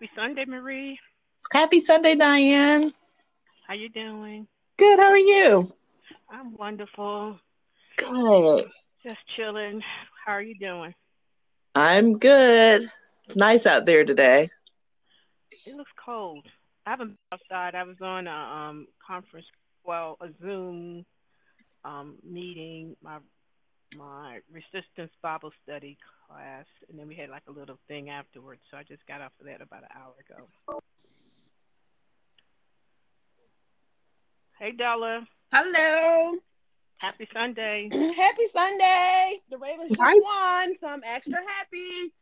Happy Sunday, Marie. Happy Sunday, Diane. How you doing? Good. How are you? I'm wonderful. Good. Just chilling. How are you doing? I'm good. It's nice out there today. It looks cold. I haven't been outside. I was on a um, conference, well, a Zoom um, meeting, my my resistance Bible study class, and then we had like a little thing afterwards. So I just got off of that about an hour ago. Hey, Della. Hello. Happy Sunday. Happy Sunday. The Ravens just Hi. won, so I'm extra happy.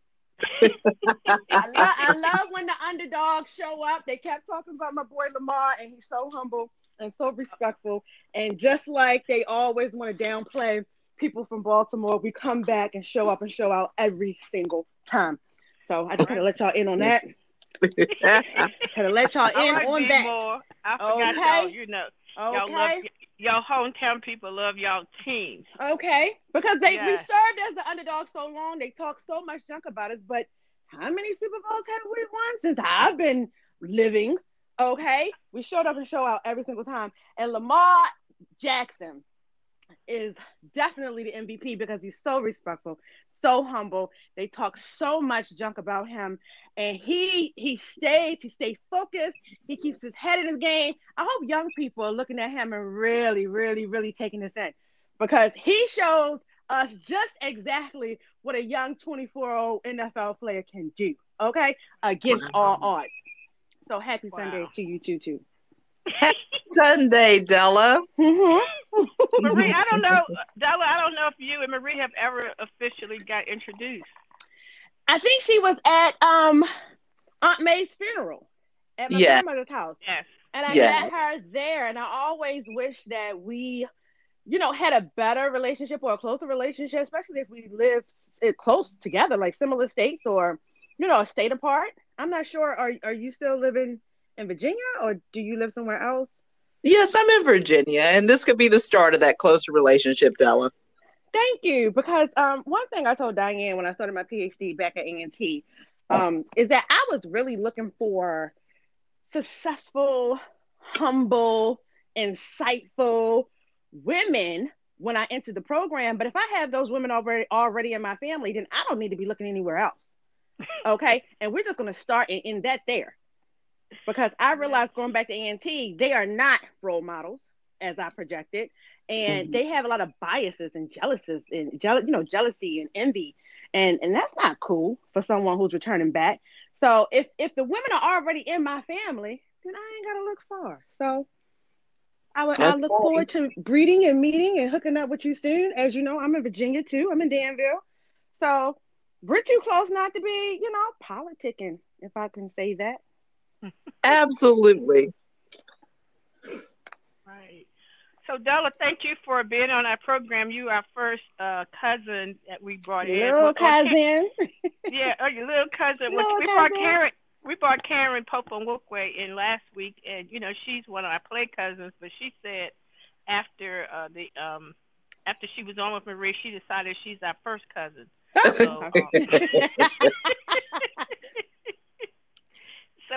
I, love, I love when the underdogs show up. They kept talking about my boy Lamar, and he's so humble and so respectful. And just like they always want to downplay people from Baltimore, we come back and show up and show out every single time. So I just had to let y'all in on that. Had to let y'all in right, on that. Boy. I forgot Okay. y'all. You know, y'all love Okay. y'all hometown people love y'all teams. Okay, because they we served as the underdog so long, they talk so much junk about us. But how many Super Bowls have we won since I've been living? Okay, we showed up and show out every single time. And Lamar Jackson is definitely the MVP because he's so respectful, so humble. They talk so much junk about him, and he he stays, he stays focused. He keeps his head in his game. I hope young people are looking at him and really, really, really taking this in because he shows us just exactly what a young 24 year old NFL player can do. Okay, against all odds. So happy Wow. Sunday to you too, too. Sunday, Della. Mm-hmm. Marie, I don't know, Della. I don't know if you and Marie have ever officially got introduced. I think she was at um Aunt May's funeral at my Yeah. grandmother's house. Yes. And I Yeah. met her there, and I always wish that we, you know, had a better relationship or a closer relationship, especially if we lived uh, close together, like similar states or, you know, a state apart. I'm not sure. Are are you still living in Virginia, or do you live somewhere else? Yes, I'm in Virginia, and this could be the start of that closer relationship, Della. Thank you. Because um, one thing I told Diane when I started my PhD back at A&T um, is that I was really looking for successful, humble, insightful women when I entered the program. But if I have those women already already in my family, then I don't need to be looking anywhere else. Okay, and we're just going to start and end that there, because I realized going back to A&T, they are not role models as I projected, and Mhm. they have a lot of biases and jealousies and jeal- you know jealousy and envy, and and that's not cool for someone who's returning back. So if if the women are already in my family, then I ain't gotta look far. So I would I look forward to breeding and meeting and hooking up with you soon. As you know, I'm in Virginia too. I'm in Danville. So we're too close not to be, you know, politicking, if I can say that. Absolutely. Right. So Della, thank you for being on our program. You our first uh, cousin that we brought in. Little cousin. Yeah, oh, your little cousin. Which Little we brought. Karen. We brought Karen Poponwokwe in last week, and you know she's one of our play cousins. But she said after uh, the um after she was on with Marie, she decided she's our first cousin. So, um,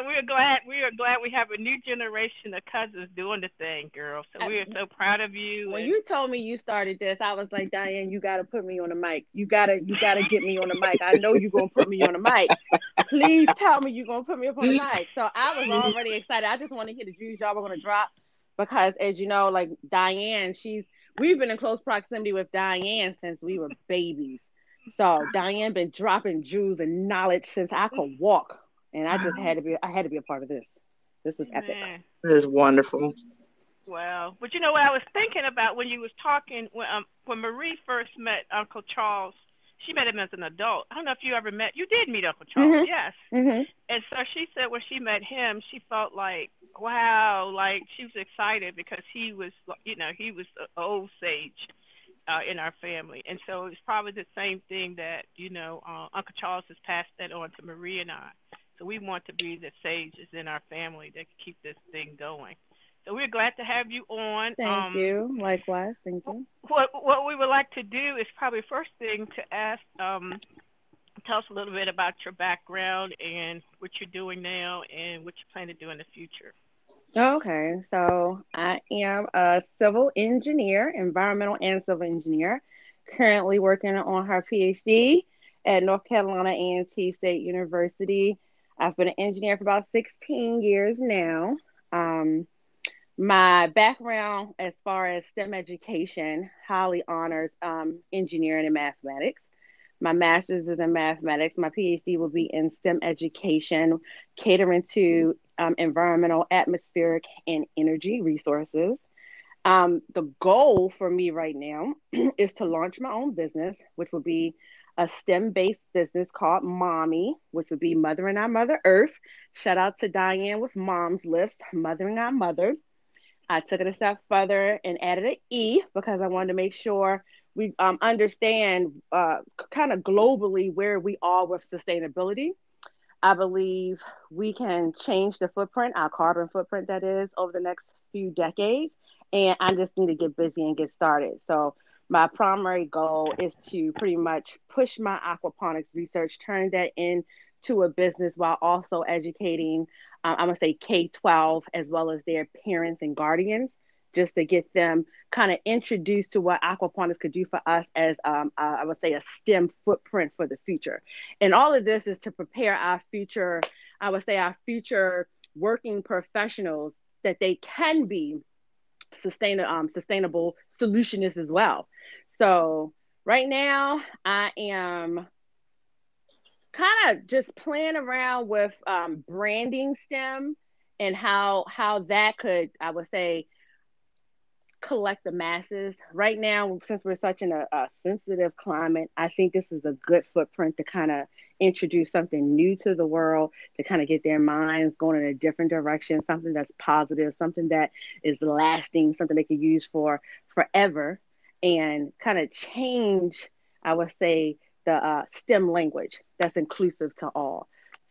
so we are glad we are glad we have a new generation of cousins doing the thing, girl. So we are so proud of you. when and- you told me you started this, I was like, Diane, you gotta put me on the mic. You gotta you gotta get me on the mic. I know you're gonna put me on the mic. Please tell me you're gonna put me up on the mic. So I was already excited. I just want to hear the Jews y'all were gonna drop because as you know, like Diane, she's we've been in close proximity with Diane since we were babies. So Diane been dropping Jews and knowledge since I could walk. And I just had to be I had to be a part of this. This was epic. Man. is wonderful. Well, but you know what I was thinking about when you was talking when um, when Marie first met Uncle Charles. She met him as an adult. I don't know if you ever met. You did meet Uncle Charles, Mhm. yes. hmm And so she said when she met him, she felt like wow, like she was excited because he was, you know, he was an old sage uh, in our family, and so it's probably the same thing that you know uh, Uncle Charles has passed that on to Marie and I. So we want to be the sages in our family that keep this thing going. So we're glad to have you on. Thank um, you. Likewise. Thank you. What what we would like to do is probably first thing to ask um, tell us a little bit about your background and what you're doing now and what you plan to do in the future. Okay, so I am a civil engineer, environmental and civil engineer, currently working on her PhD at North Carolina A&T State University. I've been an engineer for about 16 years now. Um, my background as far as STEM education highly honors um, engineering and mathematics. My master's is in mathematics. My PhD will be in STEM education, catering to um, environmental, atmospheric, and energy resources. Um, the goal for me right now is to launch my own business, which will be a STEM based business called Mommy, which would be Mothering Our Mother Earth. Shout out to Diane with Mom's List, Mothering Our Mother. I took it a step further and added an E because I wanted to make sure we um, understand uh, kind of globally where we are with sustainability. I believe we can change the footprint, our carbon footprint, that is, over the next few decades. And I just need to get busy and get started. So, my primary goal is to pretty much push my aquaponics research, turn that into a business while also educating, um, I'm going to say K 12, as well as their parents and guardians just to get them kind of introduced to what aquaponics could do for us as um, uh, I would say a STEM footprint for the future. And all of this is to prepare our future, I would say our future working professionals that they can be sustain, um, sustainable solutionists as well. So right now I am kind of just playing around with um, branding STEM and how how that could I would say collect the masses. Right now, since we're such in a, a sensitive climate, I think this is a good footprint to kind of introduce something new to the world, to kind of get their minds going in a different direction, something that's positive, something that is lasting, something they can use for forever, and kind of change, I would say, the uh, STEM language that's inclusive to all.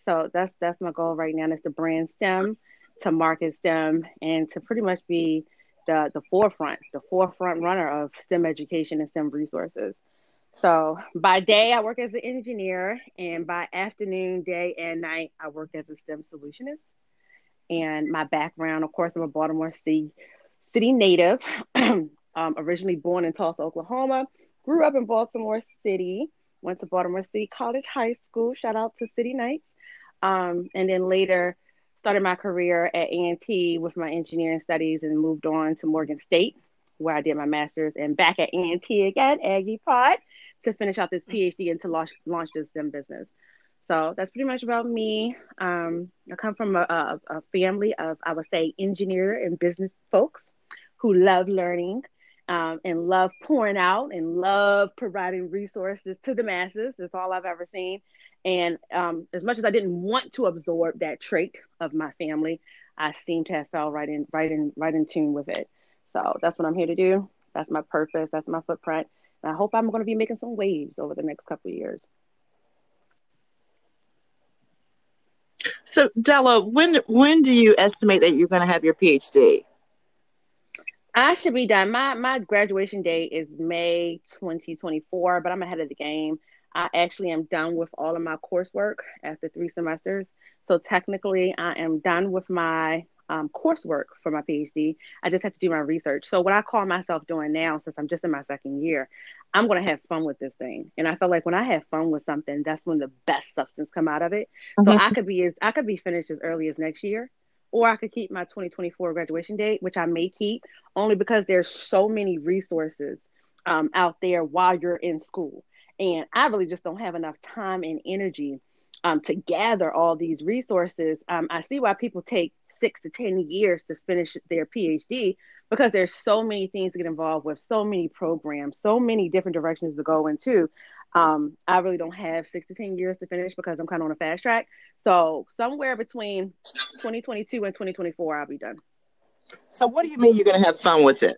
So that's that's my goal right now is to brand STEM, to market STEM, and to pretty much be the, the forefront, the forefront runner of STEM education and STEM resources. So by day, I work as an engineer, and by afternoon, day, and night, I work as a STEM solutionist. And my background, of course, I'm a Baltimore City, city native, um, originally born in Tulsa, Oklahoma, grew up in Baltimore City, went to Baltimore City College High School. Shout out to City Knights. Um, and then later started my career at A&T with my engineering studies and moved on to Morgan State, where I did my master's, and back at A&T again, Aggie Pride, to finish out this PhD and to launch, launch this STEM business. So that's pretty much about me. Um, I come from a, a, a, family of, I would say, engineer and business folks who love learning um, and love pouring out and love providing resources to the masses. That's all I've ever seen. And um, as much as I didn't want to absorb that trait of my family, I seem to have fell right in, right in, right in tune with it. So that's what I'm here to do. That's my purpose. That's my footprint. And I hope I'm going to be making some waves over the next couple of years. So Della, when when do you estimate that you're going to have your PhD? I should be done. My my graduation date is May 2024, but I'm ahead of the game. I actually am done with all of my coursework after three semesters. So technically, I am done with my um, coursework for my PhD. I just have to do my research. So what I call myself doing now, since I'm just in my second year, I'm going to have fun with this thing. And I feel like when I have fun with something, that's when the best substance come out of it. Mm-hmm. So I could be as I could be finished as early as next year, or I could keep my 2024 graduation date, which I may keep only because there's so many resources um, out there while you're in school. And I really just don't have enough time and energy um, to gather all these resources. Um, I see why people take six to 10 years to finish their PhD because there's so many things to get involved with, so many programs, so many different directions to go into. Um, I really don't have six to 10 years to finish because I'm kind of on a fast track. So somewhere between 2022 and 2024, I'll be done. So what do you mean you're going to have fun with it?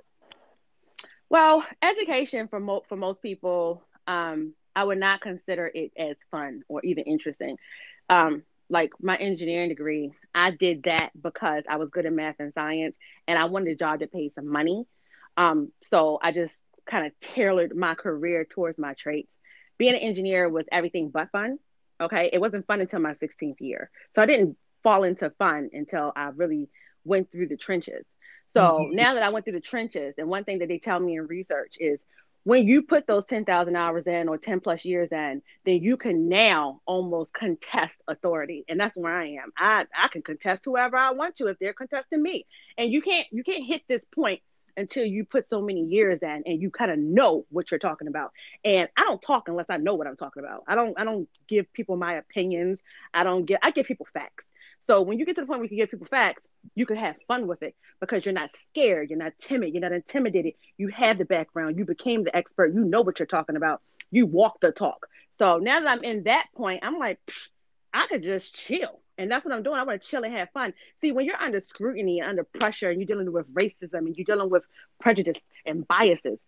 Well, education for, mo- for most people um, I would not consider it as fun or even interesting. Um, like my engineering degree, I did that because I was good at math and science, and I wanted a job that paid some money. Um, so I just kind of tailored my career towards my traits being an engineer was everything but fun. Okay. It wasn't fun until my 16th year. So I didn't fall into fun until I really went through the trenches. So mm-hmm. now that I went through the trenches, and one thing that they tell me in research is when you put those 10,000 hours in or 10 plus years in, then you can now almost contest authority. And that's where I am. I, I can contest whoever I want to if they're contesting me. And you can't you can't hit this point until you put so many years in and you kind of know what you're talking about. And I don't talk unless I know what I'm talking about. I don't I don't give people my opinions. I don't get I give people facts. So when you get to the point where you can give people facts, you can have fun with it because you're not scared, you're not timid, you're not intimidated. You have the background, you became the expert, you know what you're talking about. You walk the talk. So now that I'm in that point, I'm like, I could just chill. And that's what I'm doing. I want to chill and have fun. See, when you're under scrutiny and under pressure and you're dealing with racism and you're dealing with prejudice and biases,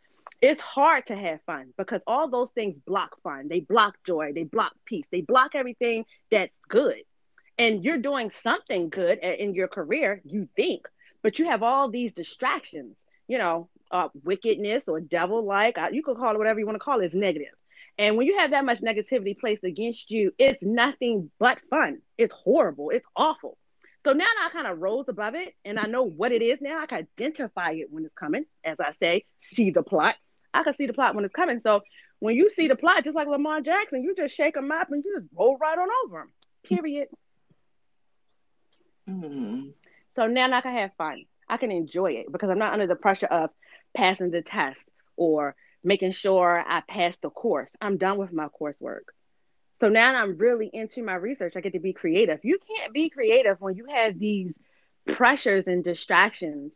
it's hard to have fun because all those things block fun. They block joy. They block peace. They block everything that's good and you're doing something good in your career, you think, but you have all these distractions, you know, uh, wickedness or devil like, uh, you could call it whatever you want to call it, is negative. And when you have that much negativity placed against you, it's nothing but fun. It's horrible. It's awful. So now I kind of rose above it and I know what it is now. I can identify it when it's coming. As I say, see the plot. I can see the plot when it's coming. So when you see the plot, just like Lamar Jackson, you just shake them up and you just roll right on over them. Period. Mm-hmm. So now I can have fun. I can enjoy it because I'm not under the pressure of passing the test or making sure I pass the course. I'm done with my coursework. So now I'm really into my research. I get to be creative. You can't be creative when you have these pressures and distractions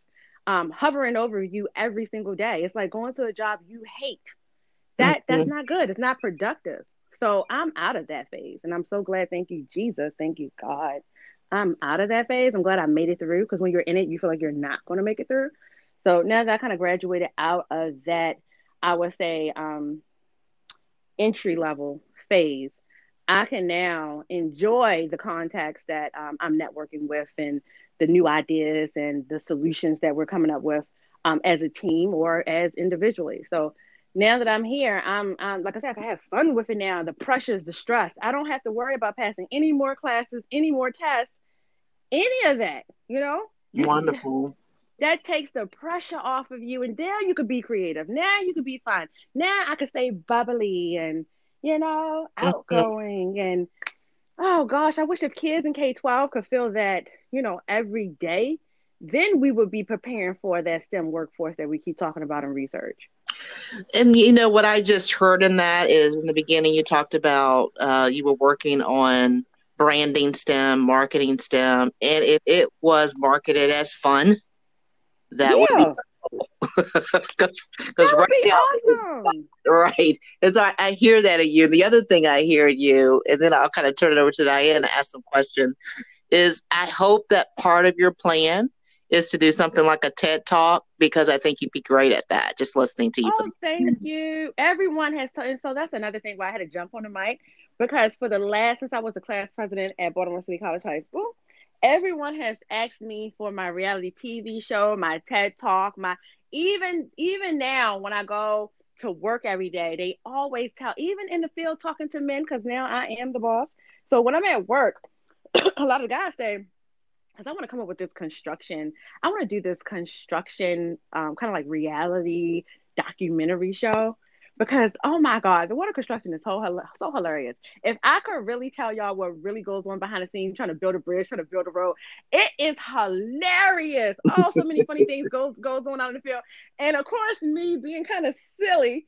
um, hovering over you every single day. It's like going to a job you hate. That mm-hmm. that's not good. It's not productive. So I'm out of that phase, and I'm so glad. Thank you, Jesus. Thank you, God, I'm out of that phase. I'm glad I made it through because when you're in it, you feel like you're not going to make it through. So now that I kind of graduated out of that, I would say um, entry level phase, I can now enjoy the contacts that um, I'm networking with and the new ideas and the solutions that we're coming up with um, as a team or as individually. So now that I'm here, I'm, I'm, like I said, I can have fun with it now. The pressures, the stress. I don't have to worry about passing any more classes, any more tests any of that, you know? Wonderful. that takes the pressure off of you, and now you could be creative. Now you could be fun. Now I could stay bubbly and, you know, outgoing. and oh gosh, I wish if kids in K 12 could feel that, you know, every day, then we would be preparing for that STEM workforce that we keep talking about in research. And you know what I just heard in that is in the beginning you talked about uh, you were working on branding STEM, marketing STEM, and if it was marketed as fun, that yeah. would be because right be now, awesome. right. And so I, I, hear that in you. The other thing I hear in you, and then I'll kind of turn it over to Diane to ask some questions, is I hope that part of your plan is to do something like a TED talk because I think you'd be great at that. Just listening to you. Oh, thank you. Everyone has, to, and so that's another thing why I had to jump on the mic because for the last since I was the class president at Baltimore City College High School, everyone has asked me for my reality TV show, my TED talk, my even even now when I go to work every day, they always tell even in the field talking to men because now I am the boss. So when I'm at work, a lot of guys say, because I want to come up with this construction, I want to do this construction um, kind of like reality documentary show because oh my god the water construction is so so hilarious. If i could really tell y'all what really goes on behind the scenes trying to build a bridge trying to build a road it is hilarious. Oh so many funny things goes goes on out in the field. And of course me being kind of silly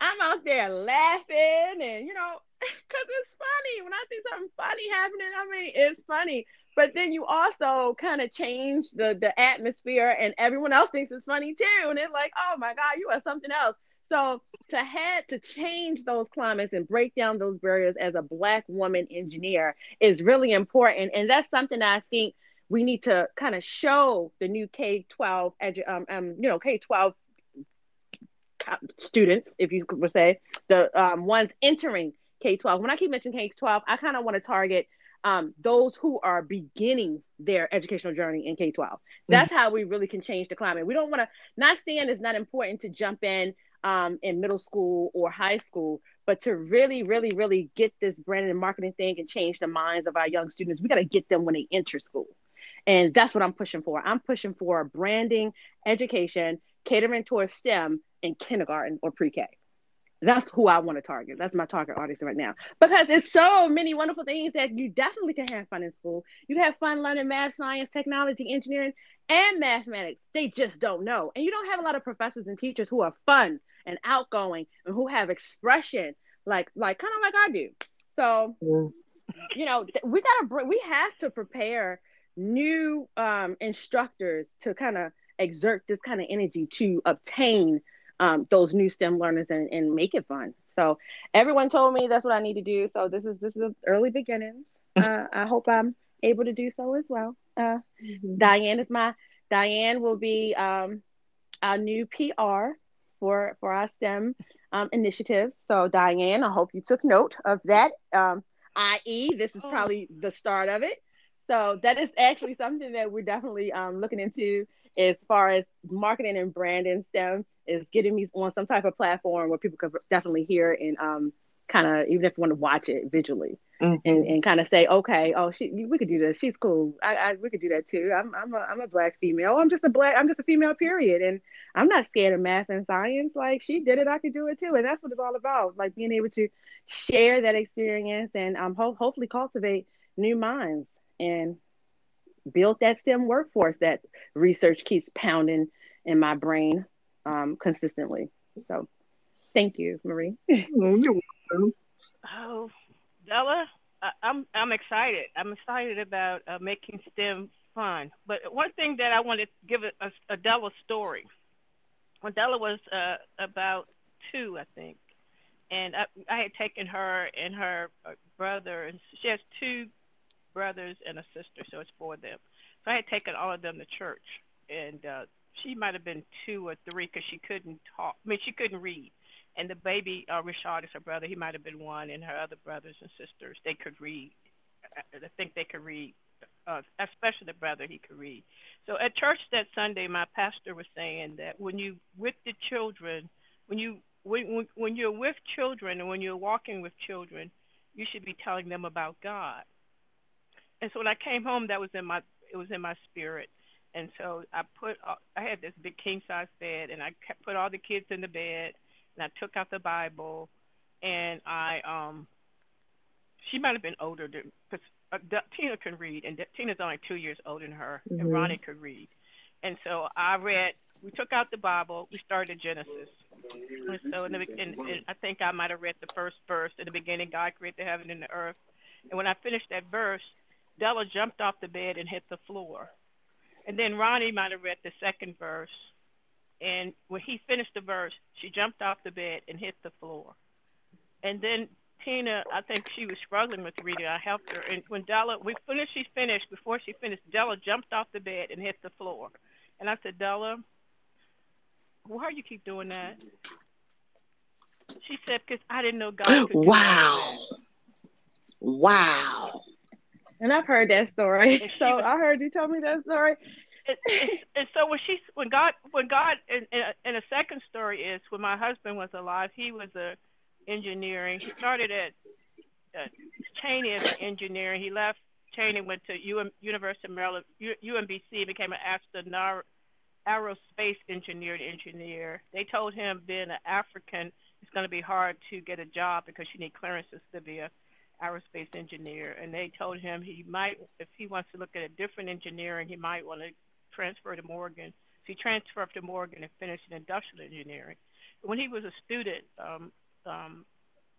i'm out there laughing and you know because it's funny. When i see something funny happening i mean it's funny. But then you also kind of change the the atmosphere and everyone else thinks it's funny too. And it's like oh my god you are something else so to have to change those climates and break down those barriers as a black woman engineer is really important, and that's something I think we need to kind of show the new K twelve, um, um, you know, K twelve students, if you could say, the um, ones entering K twelve. When I keep mentioning K twelve, I kind of want to target um, those who are beginning their educational journey in K 12. That's mm-hmm. how we really can change the climate. We don't want to, not saying it's not important to jump in um, in middle school or high school, but to really, really, really get this branding and marketing thing and change the minds of our young students, we got to get them when they enter school. And that's what I'm pushing for. I'm pushing for branding, education, catering towards STEM in kindergarten or pre K. That's who I want to target. That's my target audience right now. Because it's so many wonderful things that you definitely can have fun in school. You have fun learning math, science, technology, engineering, and mathematics. They just don't know. And you don't have a lot of professors and teachers who are fun and outgoing and who have expression like like kind of like I do. So, you know, we got to we have to prepare new um, instructors to kind of exert this kind of energy to obtain um, those new STEM learners and, and make it fun. So everyone told me that's what I need to do. So this is this is early beginnings. Uh, I hope I'm able to do so as well. Uh, mm-hmm. Diane is my Diane will be um, our new PR for for our STEM um, initiative. So Diane, I hope you took note of that. Um, i.e., this is oh. probably the start of it. So that is actually something that we're definitely um, looking into as far as marketing and branding STEM is getting me on some type of platform where people could definitely hear and um, kind of even if you want to watch it visually mm-hmm. and, and kind of say, okay, oh, she, we could do this. She's cool. I, I, we could do that too. I'm, I'm a, I'm a black female. I'm just a black, I'm just a female period. And I'm not scared of math and science. Like she did it. I could do it too. And that's what it's all about. Like being able to share that experience and um, ho- hopefully cultivate new minds and build that STEM workforce that research keeps pounding in my brain um, consistently. So thank you, Marie. Oh, Della, I, am I'm excited. I'm excited about uh, making STEM fun. But one thing that I want to give a, a, Della story. Della was uh, about two, I think, and I, I had taken her and her uh, brother, and she has two brothers and a sister, so it's four of them. So I had taken all of them to church, and uh, she might have been two or three because she couldn't talk. I mean, she couldn't read. And the baby, uh, Richard is her brother. He might have been one, and her other brothers and sisters, they could read. I think they could read, uh, especially the brother, he could read. So at church that Sunday, my pastor was saying that when you with the children, when you when when you're with children and when you're walking with children, you should be telling them about God. And so when I came home, that was in my it was in my spirit and so I put I had this big king size bed, and I put all the kids in the bed, and I took out the Bible, and I um she might have been older because uh, Tina can read, and Tina's only two years older than her, mm-hmm. and Ronnie could read, and so I read. We took out the Bible. We started Genesis. And so in the in, in, I think I might have read the first verse. In the beginning, God created the heaven and the earth. And when I finished that verse, Della jumped off the bed and hit the floor. And then Ronnie might have read the second verse. And when he finished the verse, she jumped off the bed and hit the floor. And then Tina, I think she was struggling with reading. I helped her. And when Della, we finished, she finished. Before she finished, Della jumped off the bed and hit the floor. And I said, Della, why do you keep doing that? She said, because I didn't know God could Wow. Wow. And I've heard that story. So I heard you tell me that story. And, so when she, when God, when God, and, a second story is when my husband was alive, he was a engineering. He started at uh, Cheyney as engineering. He left Cheyney, went to UM, University of Maryland, UMBC, became an astronaut, aerospace engineer. Engineer. They told him being an African, it's going to be hard to get a job because you need clearances to be a aerospace engineer, and they told him he might, if he wants to look at a different engineering, he might want to transfer to Morgan. He transferred to Morgan and finished in industrial engineering. When he was a student, um, um,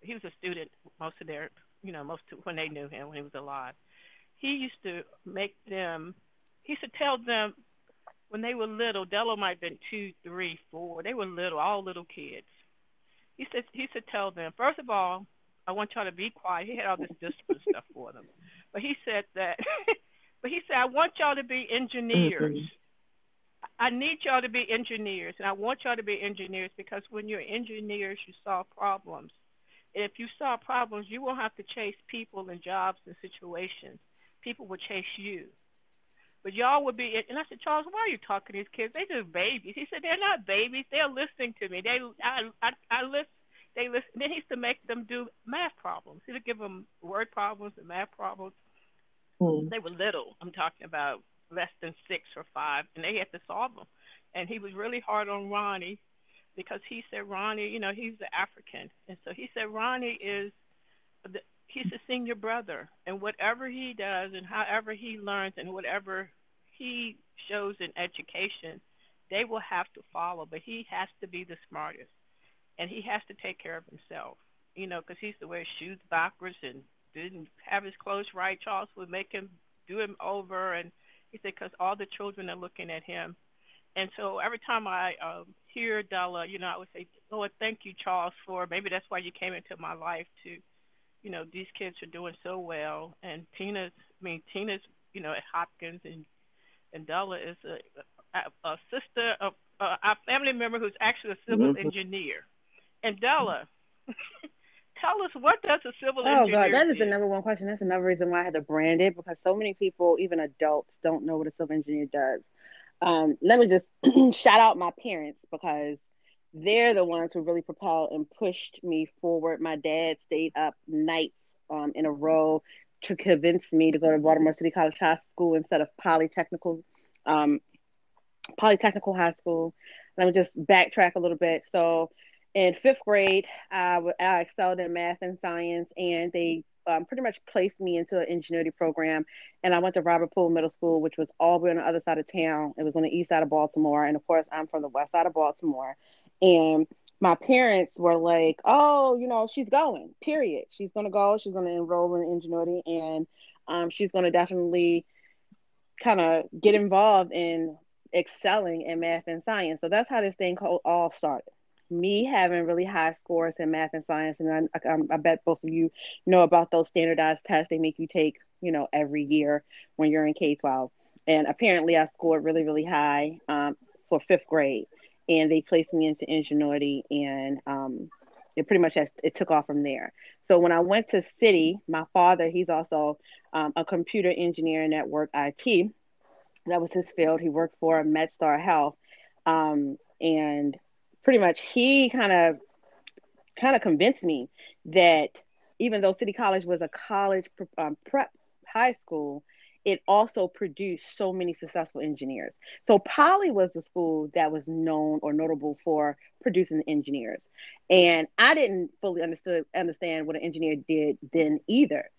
he was a student most of their, you know, most of, when they knew him when he was alive. He used to make them. He used to tell them when they were little. Della might have been two, three, four. They were little, all little kids. He said he used to tell them first of all, I want y'all to be quiet. He had all this discipline stuff for them. But he said that, but he said, I want y'all to be engineers. Mm-hmm. I need y'all to be engineers, and I want y'all to be engineers because when you're engineers, you solve problems. And if you solve problems, you won't have to chase people and jobs and situations. People will chase you. But y'all would be, and I said, Charles, why are you talking to these kids? They're just babies. He said, they're not babies. They're listening to me. They, I, I, I listen. They listen. Then he used to make them do math problems. He would give them word problems and math problems. Mm. They were little. I'm talking about less than six or five, and they had to solve them. And he was really hard on Ronnie because he said Ronnie, you know, he's the African, and so he said Ronnie is the, he's a senior brother, and whatever he does and however he learns and whatever he shows in education, they will have to follow. But he has to be the smartest, and he has to take care of himself. You know, because he used to wear shoes backwards and didn't have his clothes right. Charles would make him do him over, and he said because all the children are looking at him. And so every time I um, hear Della, you know, I would say, Lord, thank you, Charles, for maybe that's why you came into my life to you know, these kids are doing so well. And Tina's, I mean, Tina's, you know, at Hopkins, and and Della is a, a, a sister of uh, our family member who's actually a civil mm-hmm. engineer. And Della, tell us what does a civil oh, engineer? Oh God, that is the number one question. That's another reason why I had to brand it because so many people, even adults, don't know what a civil engineer does. Um, let me just shout out my parents because they're the ones who really propelled and pushed me forward. My dad stayed up nights um, in a row to convince me to go to Baltimore City College High School instead of Polytechnical, um, Polytechnical High School. Let me just backtrack a little bit. So, in fifth grade, I, excelled in math and science, and they um, pretty much placed me into an ingenuity program. And I went to Robert Poole Middle School, which was all the way on the other side of town. It was on the east side of Baltimore. And of course, I'm from the west side of Baltimore. And my parents were like, oh, you know, she's going, period. She's going to go. She's going to enroll in ingenuity and um, she's going to definitely kind of get involved in excelling in math and science. So that's how this thing all started. Me having really high scores in math and science, and I, I, I bet both of you know about those standardized tests they make you take, you know, every year when you're in K twelve. And apparently, I scored really, really high um, for fifth grade and they placed me into ingenuity and um, it pretty much has it took off from there. So when i went to city my father he's also um, a computer engineer in network it that was his field. He worked for medstar health um, and pretty much he kind of kind of convinced me that even though city college was a college um, prep high school it also produced so many successful engineers. So Poly was the school that was known or notable for producing engineers. And I didn't fully understood understand what an engineer did then either.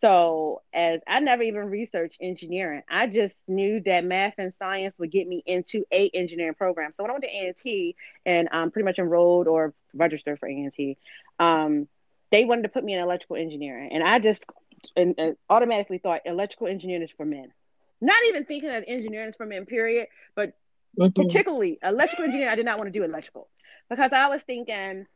So as I never even researched engineering, I just knew that math and science would get me into a engineering program. So when I went to A&T and um, pretty much enrolled or registered for A&T, um, they wanted to put me in electrical engineering, and I just and, and automatically thought electrical engineering is for men. Not even thinking that engineering is for men, period. But mm-hmm. particularly electrical engineering, I did not want to do electrical because I was thinking,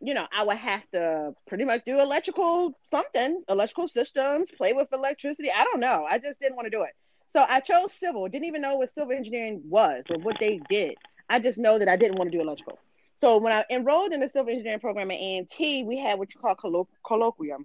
you know, I would have to pretty much do electrical something, electrical systems, play with electricity. I don't know. I just didn't want to do it. So I chose civil. Didn't even know what civil engineering was or what they did. I just know that I didn't want to do electrical. So when I enrolled in the civil engineering program at A&T, we had what you call colloq- colloquium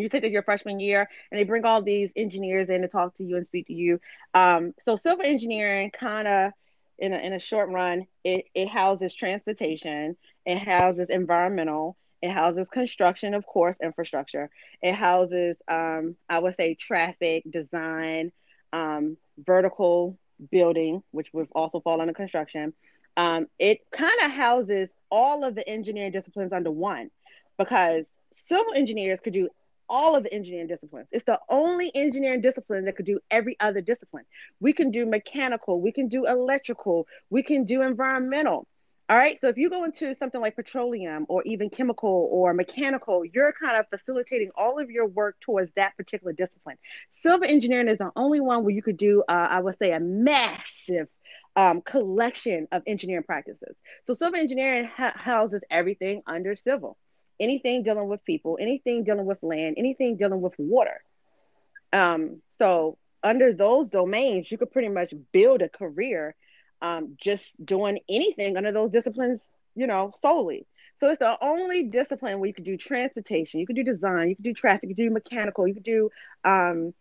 you take it your freshman year and they bring all these engineers in to talk to you and speak to you um, so civil engineering kind of in a, in a short run it, it houses transportation it houses environmental it houses construction of course infrastructure it houses um, i would say traffic design um, vertical building which would also fall under construction um, it kind of houses all of the engineering disciplines under one because civil engineers could do all of the engineering disciplines. It's the only engineering discipline that could do every other discipline. We can do mechanical, we can do electrical, we can do environmental. All right. So if you go into something like petroleum or even chemical or mechanical, you're kind of facilitating all of your work towards that particular discipline. Civil engineering is the only one where you could do, uh, I would say, a massive um, collection of engineering practices. So civil engineering ha- houses everything under civil anything dealing with people, anything dealing with land, anything dealing with water. Um, so under those domains, you could pretty much build a career um, just doing anything under those disciplines, you know, solely. So it's the only discipline where you could do transportation, you could do design, you could do traffic, you could do mechanical, you could do um,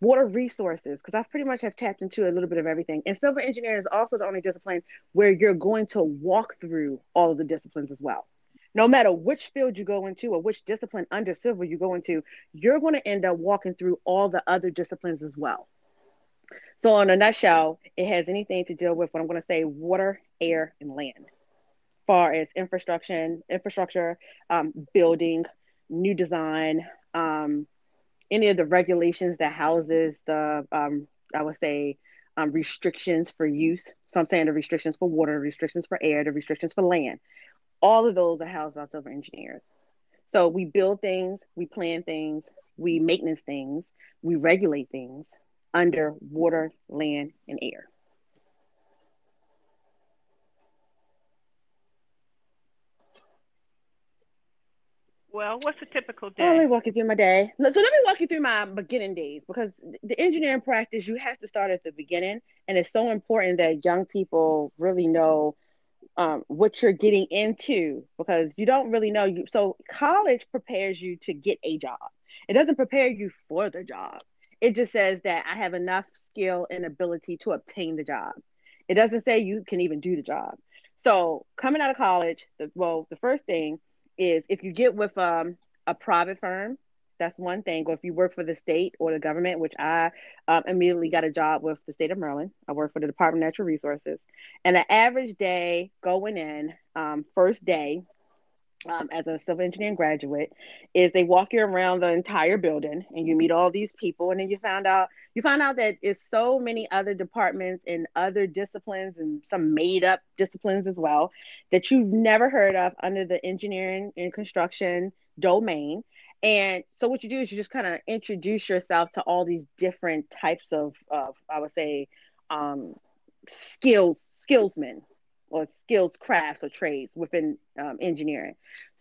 water resources, because I pretty much have tapped into a little bit of everything. And civil engineering is also the only discipline where you're going to walk through all of the disciplines as well. No matter which field you go into or which discipline under civil you go into, you're going to end up walking through all the other disciplines as well. So, in a nutshell, it has anything to deal with what I'm going to say water, air, and land. Far as infrastructure, infrastructure, um, building, new design, um, any of the regulations that houses the, um, I would say, um, restrictions for use. So I'm saying the restrictions for water, restrictions for air, the restrictions for land. All of those are housed by civil engineers. So we build things, we plan things, we maintenance things, we regulate things under water, land, and air. Well, what's a typical day? let me walk you through my day. So let me walk you through my beginning days because the engineering practice you have to start at the beginning, and it's so important that young people really know um, what you're getting into because you don't really know. You so college prepares you to get a job. It doesn't prepare you for the job. It just says that I have enough skill and ability to obtain the job. It doesn't say you can even do the job. So coming out of college, the, well, the first thing is if you get with um, a private firm, that's one thing. Or if you work for the state or the government, which I um, immediately got a job with the state of Maryland. I work for the Department of Natural Resources. And the average day going in, um, first day, um, as a civil engineering graduate is they walk you around the entire building and you meet all these people. And then you find out you find out that it's so many other departments and other disciplines and some made up disciplines as well that you've never heard of under the engineering and construction domain. And so what you do is you just kind of introduce yourself to all these different types of, of I would say, um, skills, skillsmen or skills, crafts or trades within um, engineering.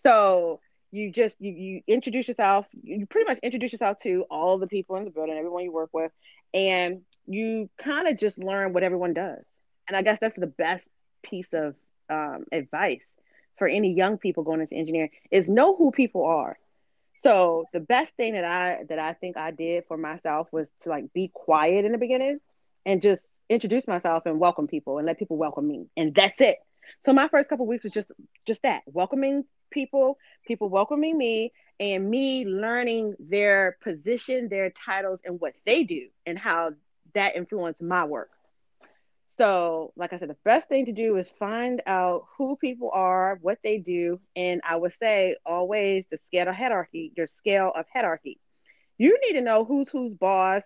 So you just you, you introduce yourself. You pretty much introduce yourself to all the people in the building, everyone you work with, and you kind of just learn what everyone does. And I guess that's the best piece of um, advice for any young people going into engineering is know who people are so the best thing that I that I think I did for myself was to like be quiet in the beginning and just introduce myself and welcome people and let people welcome me. And that's it. So my first couple weeks was just just that, welcoming people, people welcoming me and me learning their position, their titles and what they do and how that influenced my work. So, like I said, the best thing to do is find out who people are, what they do, and I would say always the scale of hierarchy, your scale of hierarchy. You need to know who's who's boss,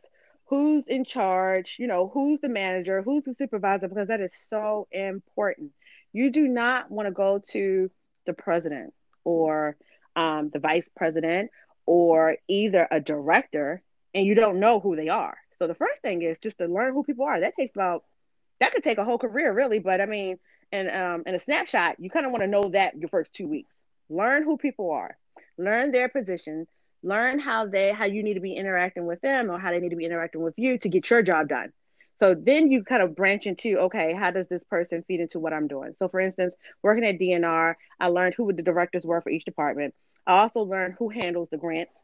who's in charge, you know, who's the manager, who's the supervisor, because that is so important. You do not want to go to the president or um, the vice president or either a director and you don't know who they are. So the first thing is just to learn who people are. That takes about that could take a whole career really but i mean and um in a snapshot you kind of want to know that your first two weeks learn who people are learn their position learn how they how you need to be interacting with them or how they need to be interacting with you to get your job done. So then you kind of branch into okay how does this person feed into what i'm doing? So for instance working at dnr i learned who the directors were for each department. I also learned who handles the grants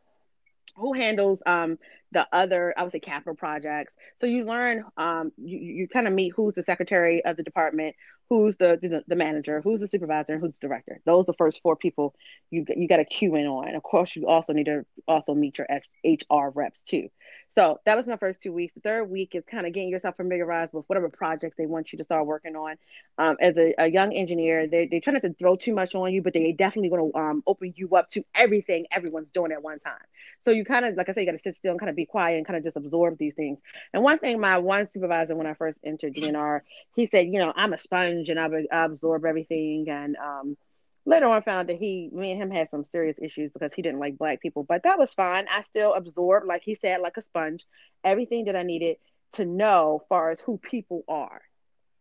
who handles um, the other, I would say, capital projects. So you learn, um, you, you kind of meet who's the secretary of the department, who's the, the, the manager, who's the supervisor, who's the director. Those are the first four people you you got to cue in on. And of course, you also need to also meet your HR reps too. So that was my first two weeks. The third week is kind of getting yourself familiarized with whatever projects they want you to start working on. Um, as a, a, young engineer, they, they try not to throw too much on you, but they definitely going to um, open you up to everything everyone's doing at one time. So you kind of, like I said, you got to sit still and kind of be quiet and kind of just absorb these things. And one thing, my one supervisor when I first entered DNR, he said, you know, I'm a sponge and I, I absorb everything. And um, later on found that he me and him had some serious issues because he didn't like black people but that was fine. I still absorbed like he said like a sponge everything that i needed to know far as who people are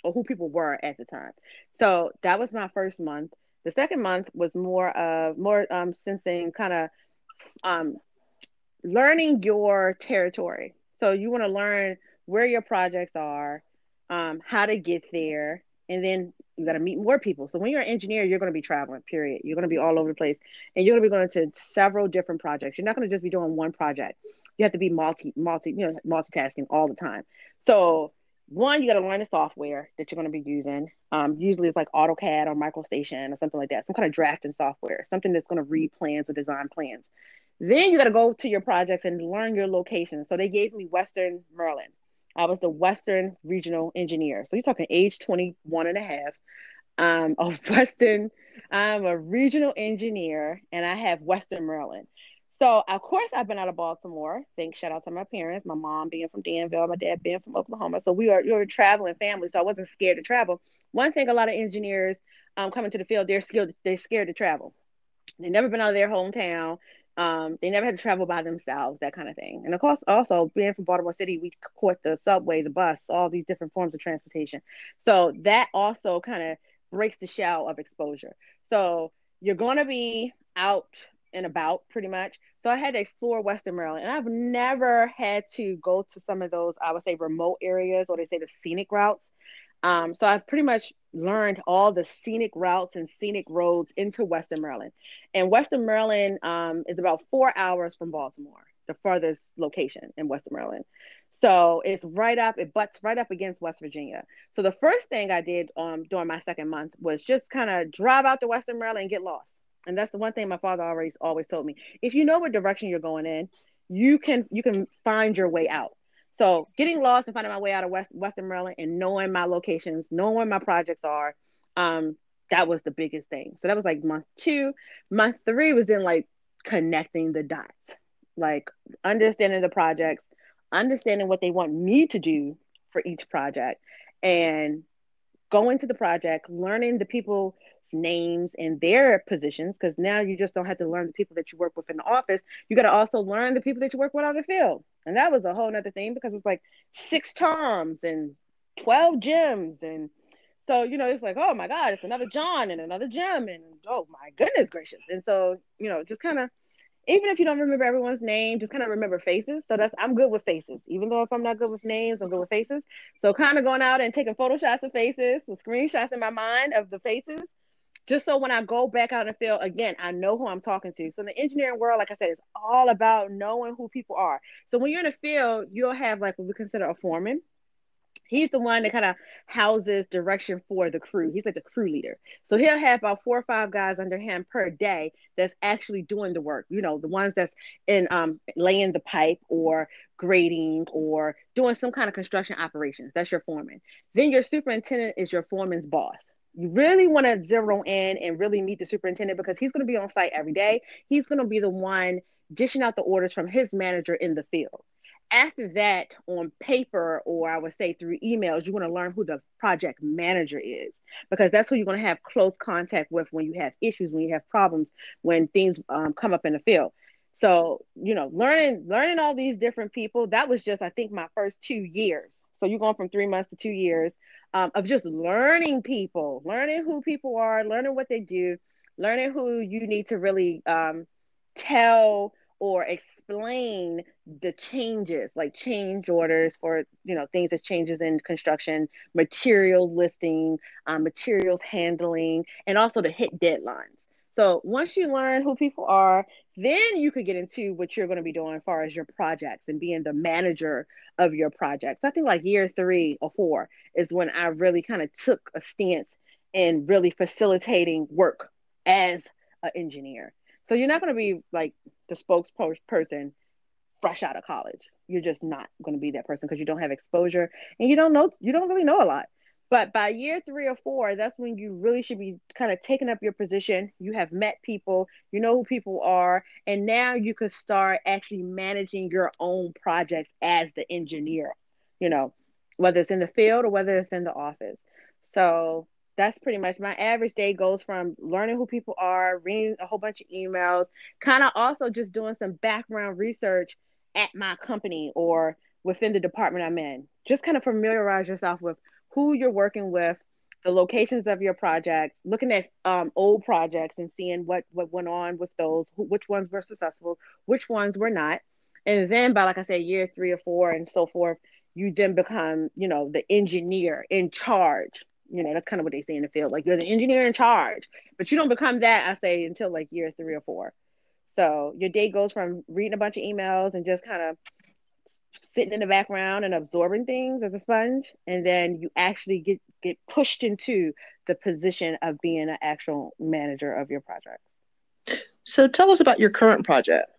or who people were at the time. So that was my first month. The second month was more of more um sensing kind of um learning your territory. So you want to learn where your projects are um how to get there and then you got to meet more people. So when you're an engineer, you're going to be traveling, period. You're going to be all over the place and you're going to be going to several different projects. You're not going to just be doing one project. you have to be multi multi you know multitasking all the time. So one, you got to learn the software that you're going to be using. Um, usually it's like AutoCAD or MicroStation or something like that, some kind of drafting software, something that's going to read plans or design plans. Then you got to go to your projects and learn your location. So they gave me Western Maryland. I was the Western Regional Engineer. So you're talking age 21 and a half. Um, a Western, I'm a regional engineer and I have Western Maryland. So of course I've been out of Baltimore. Thanks, shout out to my parents, my mom being from Danville, my dad being from Oklahoma. So we are were a traveling family, so I wasn't scared to travel. One thing a lot of engineers um, coming to the field, they're scared they're scared to travel. They've never been out of their hometown. Um, they never had to travel by themselves, that kind of thing. And of course, also being from Baltimore City, we caught the subway, the bus, all these different forms of transportation. So that also kind of breaks the shell of exposure. So you're going to be out and about pretty much. So I had to explore Western Maryland, and I've never had to go to some of those, I would say, remote areas, or they say the scenic routes. Um, so I've pretty much learned all the scenic routes and scenic roads into Western Maryland. And Western Maryland um, is about four hours from Baltimore, the furthest location in Western Maryland. So it's right up, it butts right up against West Virginia. So the first thing I did um, during my second month was just kind of drive out to Western Maryland and get lost. And that's the one thing my father always always told me. If you know what direction you're going in, you can you can find your way out. So getting lost and finding my way out of West, Western Maryland and knowing my locations, knowing where my projects are, um, that was the biggest thing. So that was like month two. Month three was then like connecting the dots, like understanding the projects, understanding what they want me to do for each project, and going to the project, learning the people names and their positions because now you just don't have to learn the people that you work with in the office you got to also learn the people that you work with on the field and that was a whole nother thing because it's like six terms and 12 Jims and so you know it's like oh my god it's another john and another Jim and oh my goodness gracious and so you know just kind of even if you don't remember everyone's name, just kind of remember faces. So that's I'm good with faces. Even though if I'm not good with names, I'm good with faces. So kind of going out and taking photoshots of faces, some screenshots in my mind of the faces, just so when I go back out in the field again, I know who I'm talking to. So in the engineering world, like I said, it's all about knowing who people are. So when you're in the field, you'll have like what we consider a foreman. He's the one that kind of houses direction for the crew. He's like the crew leader. So he'll have about four or five guys under him per day that's actually doing the work. You know, the ones that's in um, laying the pipe or grading or doing some kind of construction operations. That's your foreman. Then your superintendent is your foreman's boss you really want to zero in and really meet the superintendent because he's going to be on site every day. He's going to be the one dishing out the orders from his manager in the field. After that, on paper, or I would say through emails, you want to learn who the project manager is because that's who you're going to have close contact with when you have issues, when you have problems, when things um, come up in the field. So, you know, learning learning all these different people, that was just, I think, my first two years. So you're going from three months to two years um, of just learning people, learning who people are, learning what they do, learning who you need to really um, tell or explain the changes, like change orders for you know things that changes in construction, material listing, um, materials handling, and also to hit deadlines. So once you learn who people are, then you could get into what you're going to be doing as far as your projects and being the manager of your projects. I think like year three or four is when I really kind of took a stance in really facilitating work as an engineer. So you're not going to be like the spokesperson fresh out of college. You're just not going to be that person because you don't have exposure and you don't know you don't really know a lot. But by year three or four, that's when you really should be kind of taking up your position. You have met people, you know who people are, and now you can start actually managing your own projects as the engineer, you know, whether it's in the field or whether it's in the office. So that's pretty much my average day goes from learning who people are, reading a whole bunch of emails, kind of also just doing some background research at my company or within the department I'm in. Just kind of familiarize yourself with who you're working with, the locations of your projects, looking at um, old projects and seeing what what went on with those, who, which ones were successful, which ones were not, and then by like I said, year three or four and so forth, you then become you know the engineer in charge. You know that's kind of what they say in the field, like you're the engineer in charge, but you don't become that I say until like year three or four. So your day goes from reading a bunch of emails and just kind of sitting in the background and absorbing things as a sponge, and then you actually get get pushed into the position of being an actual manager of your project. So tell us about your current project.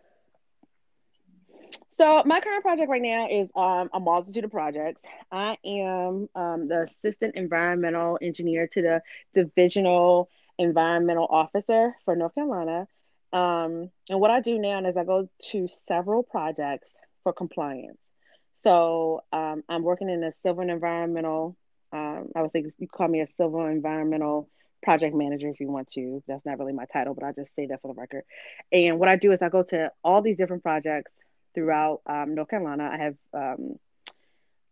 So my current project right now is um, a multitude of projects. I am um, the assistant environmental engineer to the divisional environmental officer for North Carolina. Um, and what I do now is I go to several projects for compliance. So um, I'm working in a civil and environmental. Um, I would say you call me a civil environmental project manager if you want to. That's not really my title, but I'll just say that for the record. And what I do is I go to all these different projects throughout um, North Carolina. I have, um,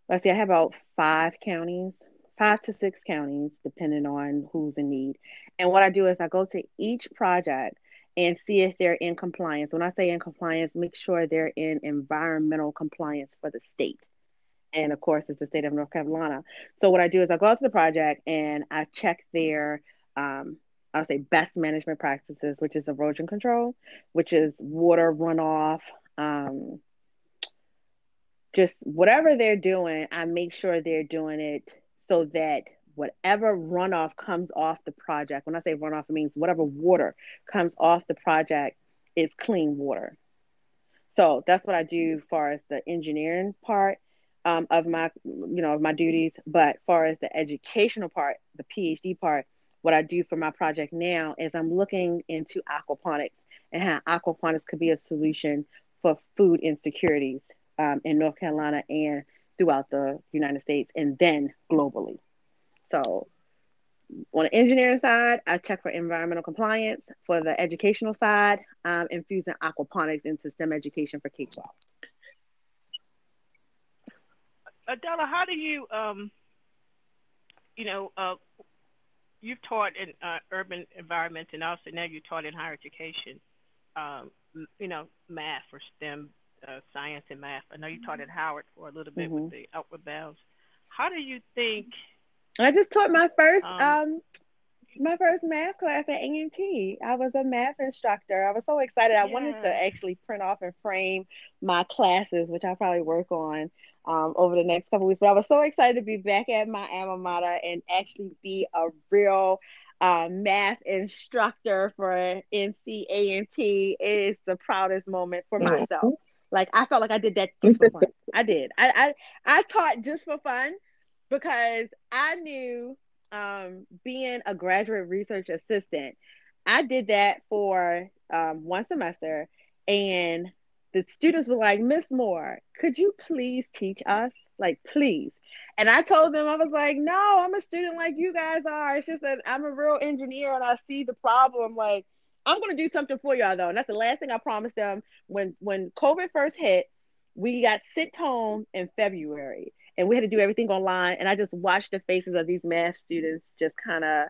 let's see, I have about five counties, five to six counties, depending on who's in need. And what I do is I go to each project and see if they're in compliance. When I say in compliance, make sure they're in environmental compliance for the state. And of course, it's the state of North Carolina. So what I do is I go out to the project and I check their um, I'll say best management practices, which is erosion control, which is water runoff, um, just whatever they're doing, I make sure they're doing it so that whatever runoff comes off the project, when I say runoff, it means whatever water comes off the project is clean water. So that's what I do as far as the engineering part um, of my, you know, of my duties. But far as the educational part, the PhD part, what I do for my project now is I'm looking into aquaponics and how aquaponics could be a solution for food insecurities um, in North Carolina and throughout the United States and then globally. So, on the engineering side, I check for environmental compliance. For the educational side, I'm infusing aquaponics into STEM education for K 12. Adela, how do you, um, you know, uh, you've taught in uh, urban environments and also now you taught in higher education um, you know, math or STEM, uh, science and math. I know you taught at Howard for a little bit mm-hmm. with the Outward Bounds. How do you think? I just taught my first um, um my first math class at A&T. I was a math instructor. I was so excited. I yeah. wanted to actually print off and frame my classes, which I'll probably work on um, over the next couple weeks. But I was so excited to be back at my alma mater and actually be a real uh, math instructor for NCA&T is the proudest moment for myself. Mm-hmm. Like I felt like I did that just for fun. I did. I, I I taught just for fun because I knew um, being a graduate research assistant, I did that for um, one semester, and the students were like, Miss Moore, could you please teach us? Like, please. And I told them, I was like, no, I'm a student like you guys are. It's just that I'm a real engineer and I see the problem. Like, I'm to do something for y'all, though. And that's the last thing I promised them. When, when COVID first hit, we got sent home in February and we had to do everything online. And I just watched the faces of these math students just kind of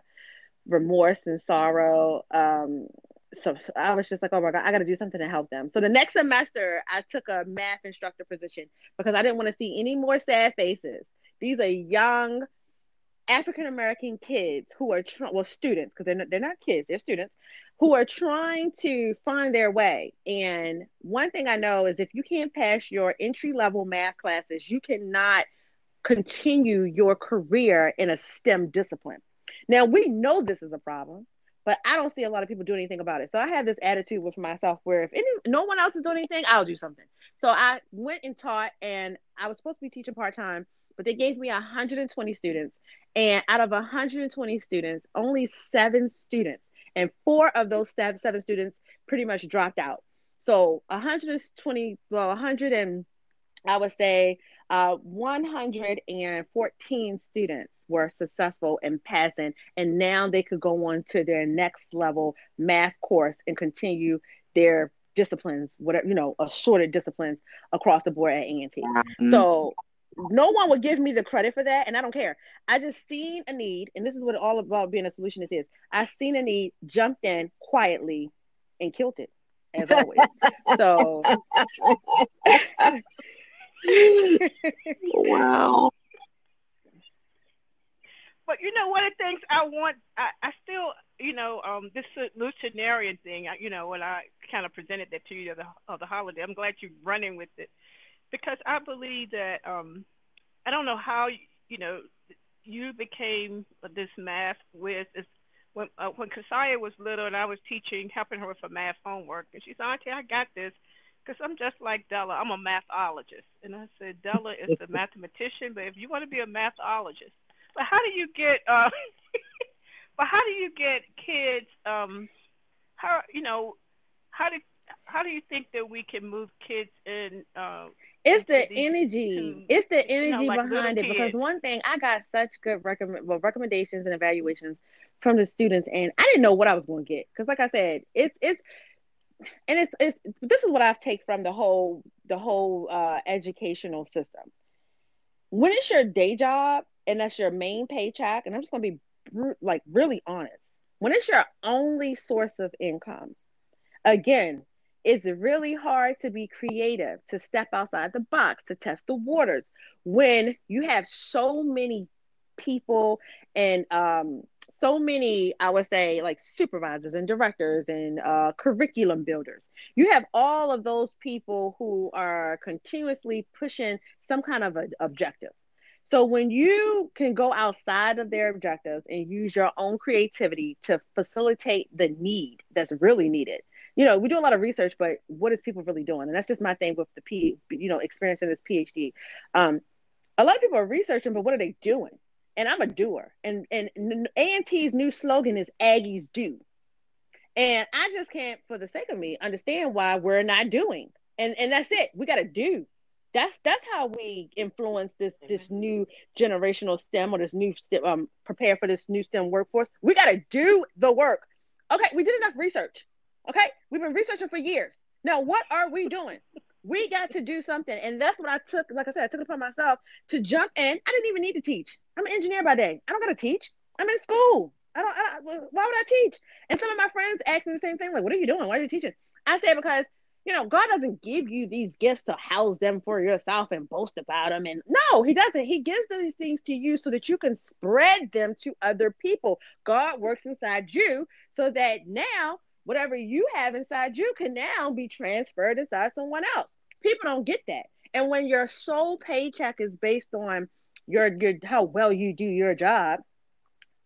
remorse and sorrow. Um, so, so, I was just like, oh my God, I got to do something to help them. So the next semester, I took a math instructor position because I didn't want to see any more sad faces. These are young African American kids who are tr- well students because they're they're not kids, they're students who are trying to find their way. And one thing I know is if you can't pass your entry level math classes, you cannot continue your career in a STEM discipline. Now we know this is a problem, but I don't see a lot of people doing anything about it. So I have this attitude with myself where if any, no one else is doing anything, I'll do something. So I went and taught, and I was supposed to be teaching part time but they gave me 120 students. And out of 120 students, only seven students, and four of those seven, seven students pretty much dropped out. So 120, well, 100 and I would say uh, 114 students were successful in passing, and now they could go on to their next level math course and continue their disciplines, whatever you know, assorted disciplines across the board at A&T. Mm-hmm. So no one would give me the credit for that and i don't care i just seen a need and this is what all about being a solutionist is i seen a need jumped in quietly and killed it as always so wow but you know one of the things i want i, I still you know, um, this Lucernarian thing, you know, when I kind of presented that to you of the, of the holiday, I'm glad you're running with it because I believe that um, I don't know how you know you became this math whiz. Is when uh, when Kasaya was little and I was teaching, helping her with her math homework, and she said, "Auntie, I got this." Because I'm just like Della, I'm a mathologist, and I said Della is a mathematician, but if you want to be a mathologist, but how do you get? Uh, but how do you get kids? Um, how you know? How do how do you think that we can move kids in? Uh, it's the energy. it's the energy you know, like behind it. Kids. Because one thing, I got such good recommend well, recommendations and evaluations from the students, and I didn't know what I was going to get. Because, like I said, it's it's and it's it's this is what I've taken from the whole the whole uh, educational system. When it's your day job and that's your main paycheck, and I'm just to be like really honest. When it's your only source of income, again, it's really hard to be creative, to step outside the box, to test the waters when you have so many people and um, so many, I would say, like supervisors and directors and uh, curriculum builders. You have all of those people who are continuously pushing some kind of an objective. So when you can go outside of their objectives and use your own creativity to facilitate the need that's really needed, you know, we do a lot of research, but what is people really doing? And that's just my thing with the P, you know, experiencing this PhD. Um, a lot of people are researching, but what are they doing? And I'm a doer. And and A&T's new slogan is Aggies do. And I just can't, for the sake of me, understand why we're not doing. And and that's it. We got to do. That's that's how we influence this this new generational STEM or this new um prepare for this new STEM workforce. We got to do the work. Okay, we did enough research. Okay, we've been researching for years. Now, what are we doing? we got to do something, and that's what I took. Like I said, I took it upon myself to jump in. I didn't even need to teach. I'm an engineer by day. I don't got to teach. I'm in school. I don't. I, why would I teach? And some of my friends ask me the same thing, like, "What are you doing? Why are you teaching?" I say because you know God doesn't give you these gifts to house them for yourself and boast about them. And no, He doesn't. He gives these things to you so that you can spread them to other people. God works inside you so that now whatever you have inside you can now be transferred inside someone else. People don't get that. And when your sole paycheck is based on your, your how well you do your job,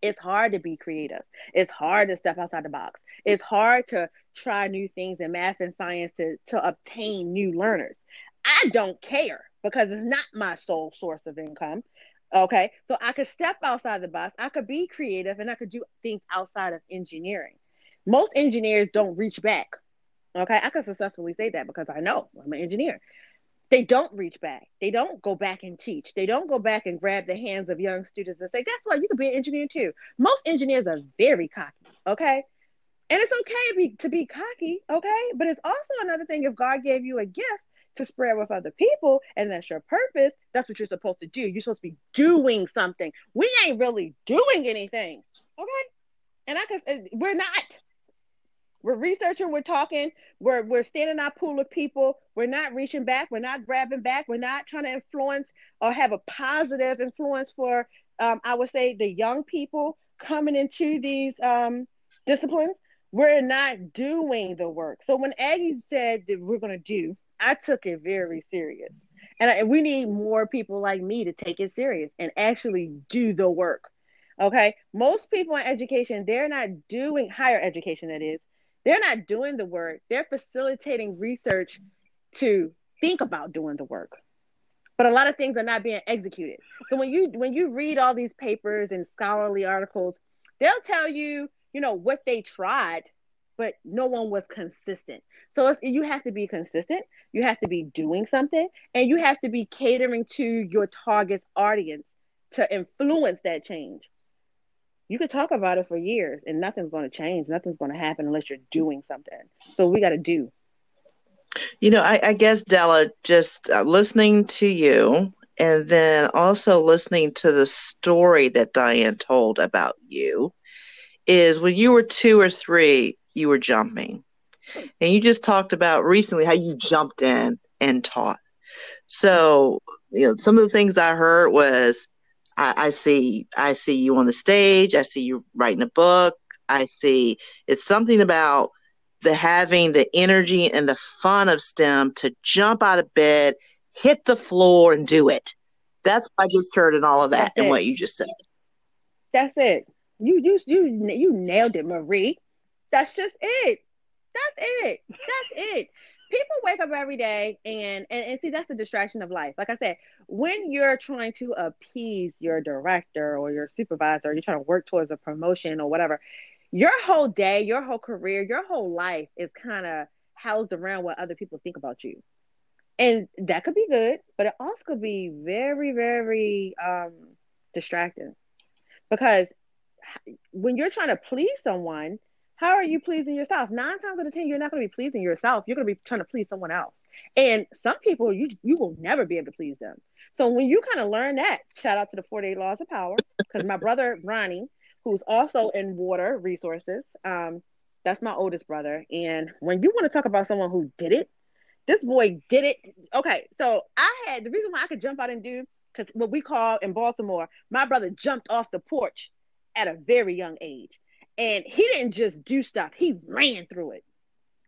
it's hard to be creative. It's hard to step outside the box. It's hard to try new things in math and science to, to obtain new learners. I don't care because it's not my sole source of income. Okay. So I could step outside the box. I could be creative and I could do things outside of engineering most engineers don't reach back. Okay, I can successfully say that because I know I'm an engineer. They don't reach back. They don't go back and teach. They don't go back and grab the hands of young students and say, "Guess what? You can be an engineer too." Most engineers are very cocky. Okay, and it's okay to be, to be cocky. Okay, but it's also another thing if God gave you a gift to spread with other people and that's your purpose, that's what you're supposed to do. You're supposed to be doing something. We ain't really doing anything. Okay? And I uh, we're not. We're researching, we're talking, we're we're standing in our pool of people. We're not reaching back, we're not grabbing back, we're not trying to influence or have a positive influence for um, I would say the young people coming into these um, disciplines. We're not doing the work. So when Aggie said that we're going to do, I took it very serious. And, I, we need more people like me to take it serious and actually do the work. Okay. Most people in education, they're not doing higher education, that is, they're not doing the work, they're facilitating research to think about doing the work. But a lot of things are not being executed. So when you when you read all these papers and scholarly articles, they'll tell you, you know, what they tried, but no one was consistent. So you have to be consistent, you have to be doing something, and you have to be catering to your target audience to influence that change you could talk about it for years and nothing's going to change. Nothing's going to happen unless you're doing something. So we got to do. You know, I, I guess, Della, just uh, listening to you and then also listening to the story that Diane told about you is when you were two or three, you were jumping. And you just talked about recently how you jumped in and taught. So, you know, some of the things I heard was I, I see I see you on the stage. I see you writing a book. I see. It's something about the having the energy and the fun of STEM to jump out of bed, hit the floor, and do it. That's what I just heard in all of that and what you just said. That's it. You you you you nailed it, Marie. That's just it. That's it. That's it. People wake up every day and, and and see that's the distraction of life. Like I said, when you're trying to appease your director or your supervisor, you're trying to work towards a promotion or whatever, your whole day, your whole career, your whole life is kind of housed around what other people think about you. And that could be good, but it also could be very, very um, distracting because when you're trying to please someone, how are you pleasing yourself? Nine times out of ten, you're not going to be pleasing yourself. You're going to be trying to please someone else. And some people, you you will never be able to please them. So when you kind of learn that, shout out to the 48 Laws of Power, because my brother Ronnie, who's also in water resources, um, that's my oldest brother. And when you want to talk about someone who did it, this boy did it. Okay, so I had the reason why I could jump out and do because what we call in Baltimore, my brother jumped off the porch at a very young age. And he didn't just do stuff, he ran through it.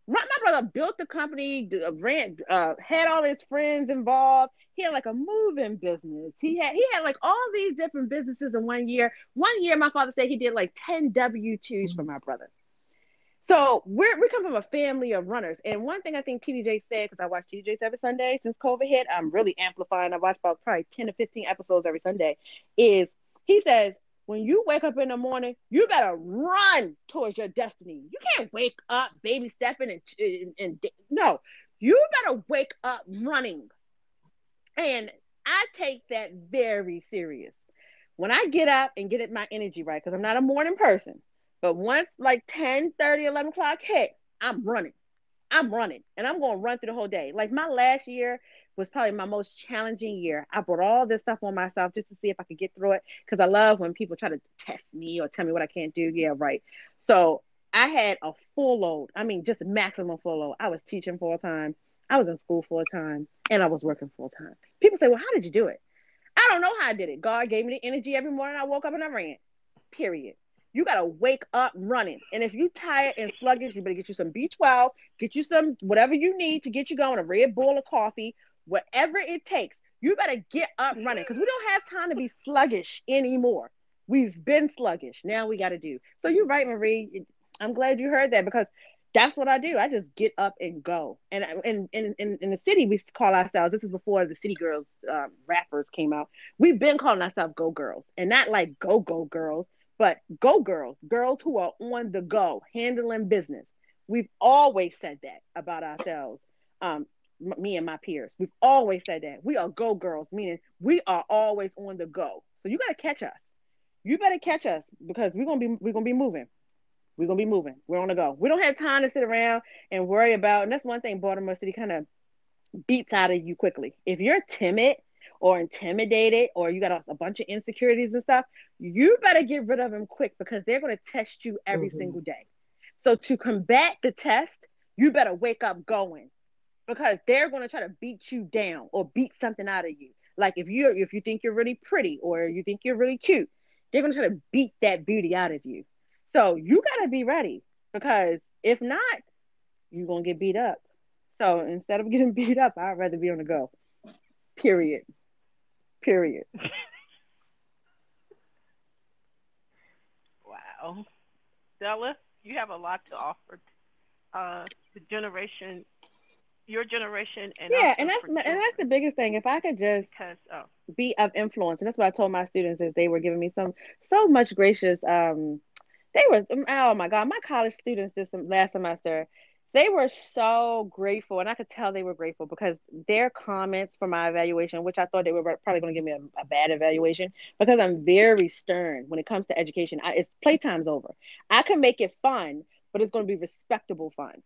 My, brother built the company, ran, uh, had all his friends involved. He had like a moving business. He had he had like all these different businesses in one year. One year, my father said he did like ten W twos for my brother. So we're we come from a family of runners, and one thing I think TDJ said because I watch TDJ every Sunday since COVID hit, I'm really amplifying. I watch about probably ten to fifteen episodes every Sunday. Is he says when you wake up in the morning, you better run towards your destiny. You can't wake up baby stepping and, and, and no, you better wake up running. And I take that very serious. When I get up and get my energy right, because I'm not a morning person, but once like 10, 30, 11 o'clock hit, I'm running. I'm running and I'm going to run through the whole day. Like my last year, was probably my most challenging year. I brought all this stuff on myself just to see if I could get through it because I love when people try to test me or tell me what I can't do. Yeah, right. So I had a full load. I mean, just maximum full load. I was teaching full time. I was in school full time and I was working full time. People say, well, how did you do it? I don't know how I did it. God gave me the energy every morning. I woke up and I ran. Period. You gotta wake up running. And if you tired and sluggish, you better get you some B12, get you some whatever you need to get you going, a Red Bull or coffee, whatever it takes. You better get up running because we don't have time to be sluggish anymore. We've been sluggish. Now we got to do. So you're right, Marie. I'm glad you heard that because that's what I do. I just get up and go. And in in in, in the city, we call ourselves. This is before the City Girls um, rappers came out. We've been calling ourselves Go Girls, and not like Go Go Girls, but Go Girls, girls who are on the go, handling business. We've always said that about ourselves. Um, me and my peers. We've always said that. We are go girls, meaning we are always on the go. So you gotta catch us. You better catch us because we're gonna be we're gonna be moving. We're gonna be moving. We're on the go. We don't have time to sit around and worry about. And that's one thing Baltimore City kind of beats out of you quickly. If you're timid or intimidated or you got a, a, bunch of insecurities and stuff, you better get rid of them quick because they're gonna test you every mm-hmm. single day. So to combat the test, you better wake up going because they're going to try to beat you down or beat something out of you. Like if you if you think you're really pretty or you think you're really cute, they're going to try to beat that beauty out of you. So you got to be ready because if not, you're going to get beat up. So instead of getting beat up, I'd rather be on the go. Period. Period. wow. Della, you have a lot to offer uh, the generation your generation and yeah and that's and that's the biggest thing. If i could just oh. be of influence and that's what i told my students is they were giving me some so much gracious um they were oh my god my college students this last semester they were so grateful and i could tell they were grateful because their comments for my evaluation which i thought they were probably going to give me a, a, bad evaluation because i'm very stern when it comes to education. I, it's playtime's over. I can make it fun but it's going to be respectable fun